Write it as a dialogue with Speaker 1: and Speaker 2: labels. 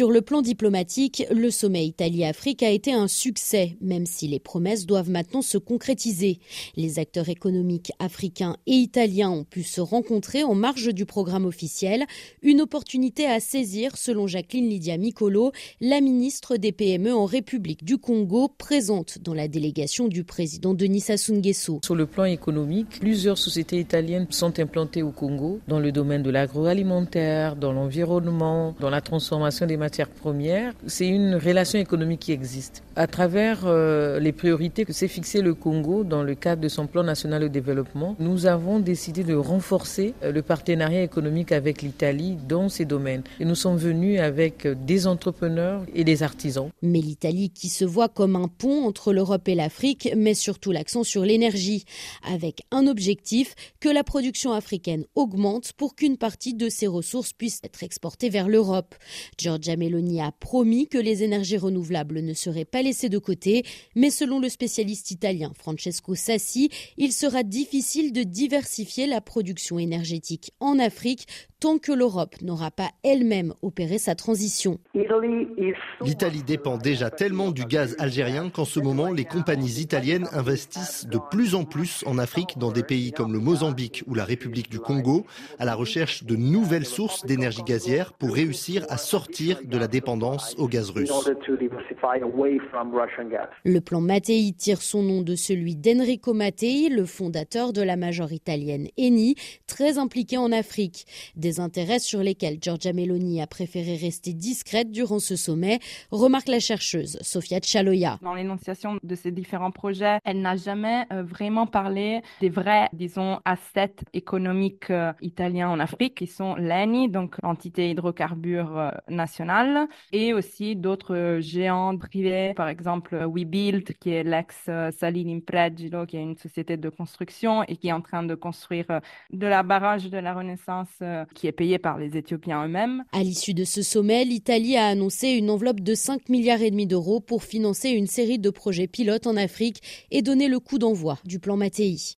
Speaker 1: Sur le plan diplomatique, le sommet Italie-Afrique a été un succès, même si les promesses doivent maintenant se concrétiser. Les acteurs économiques africains et italiens ont pu se rencontrer en marge du programme officiel, une opportunité à saisir selon Jacqueline Lydia Micolo, la ministre des PME en République du Congo, présente dans la délégation du président Denis Sassou Nguesso.
Speaker 2: Sur le plan économique, plusieurs sociétés italiennes sont implantées au Congo dans le domaine de l'agroalimentaire, dans l'environnement, dans la transformation des matières premières. C'est une relation économique qui existe. À travers euh, les priorités que s'est fixé le Congo dans le cadre de son plan national de développement, nous avons décidé de renforcer euh, le partenariat économique avec l'Italie dans ces domaines. Et nous sommes venus avec des entrepreneurs et des artisans.
Speaker 1: Mais l'Italie qui se voit comme un pont entre l'Europe et l'Afrique met surtout l'accent sur l'énergie, avec un objectif que la production africaine augmente pour qu'une partie de ses ressources puisse être exportée vers l'Europe. Giorgia Meloni a promis que les énergies renouvelables ne seraient pas laissées de côté, mais selon le spécialiste italien Francesco Sassi, il sera difficile de diversifier la production énergétique en Afrique tant que l'Europe n'aura pas elle-même opéré sa transition.
Speaker 3: L'Italie dépend déjà tellement du gaz algérien qu'en ce moment, les compagnies italiennes investissent de plus en plus en Afrique, dans des pays comme le Mozambique ou la République du Congo, à la recherche de nouvelles sources d'énergie gazière pour réussir à sortir de la dépendance au gaz russe.
Speaker 1: Le plan Mattei tire son nom de celui d'Enrico Mattei, le fondateur de la major italienne Eni, très impliqué en Afrique. Des intérêts sur lesquels Giorgia Meloni a préféré rester discrète durant ce sommet, remarque la chercheuse Sofia Chaloya.
Speaker 4: Dans l'énonciation de ces différents projets, elle n'a jamais euh, vraiment parlé des vrais, disons, assets économiques euh, italiens en Afrique, qui sont l'ENI, donc l'entité hydrocarbures euh, nationale, et aussi d'autres géants privés, par exemple WeBuild, qui est l'ex-Salini Impregilo, qui est une société de construction et qui est en train de construire de la barrage de la Renaissance qui est payée par les Éthiopiens eux-mêmes.
Speaker 1: À l'issue de ce sommet, l'Italie a annoncé une enveloppe de 5 milliards et demi d'euros pour financer une série de projets pilotes en Afrique et donner le coup d'envoi du plan Mattei.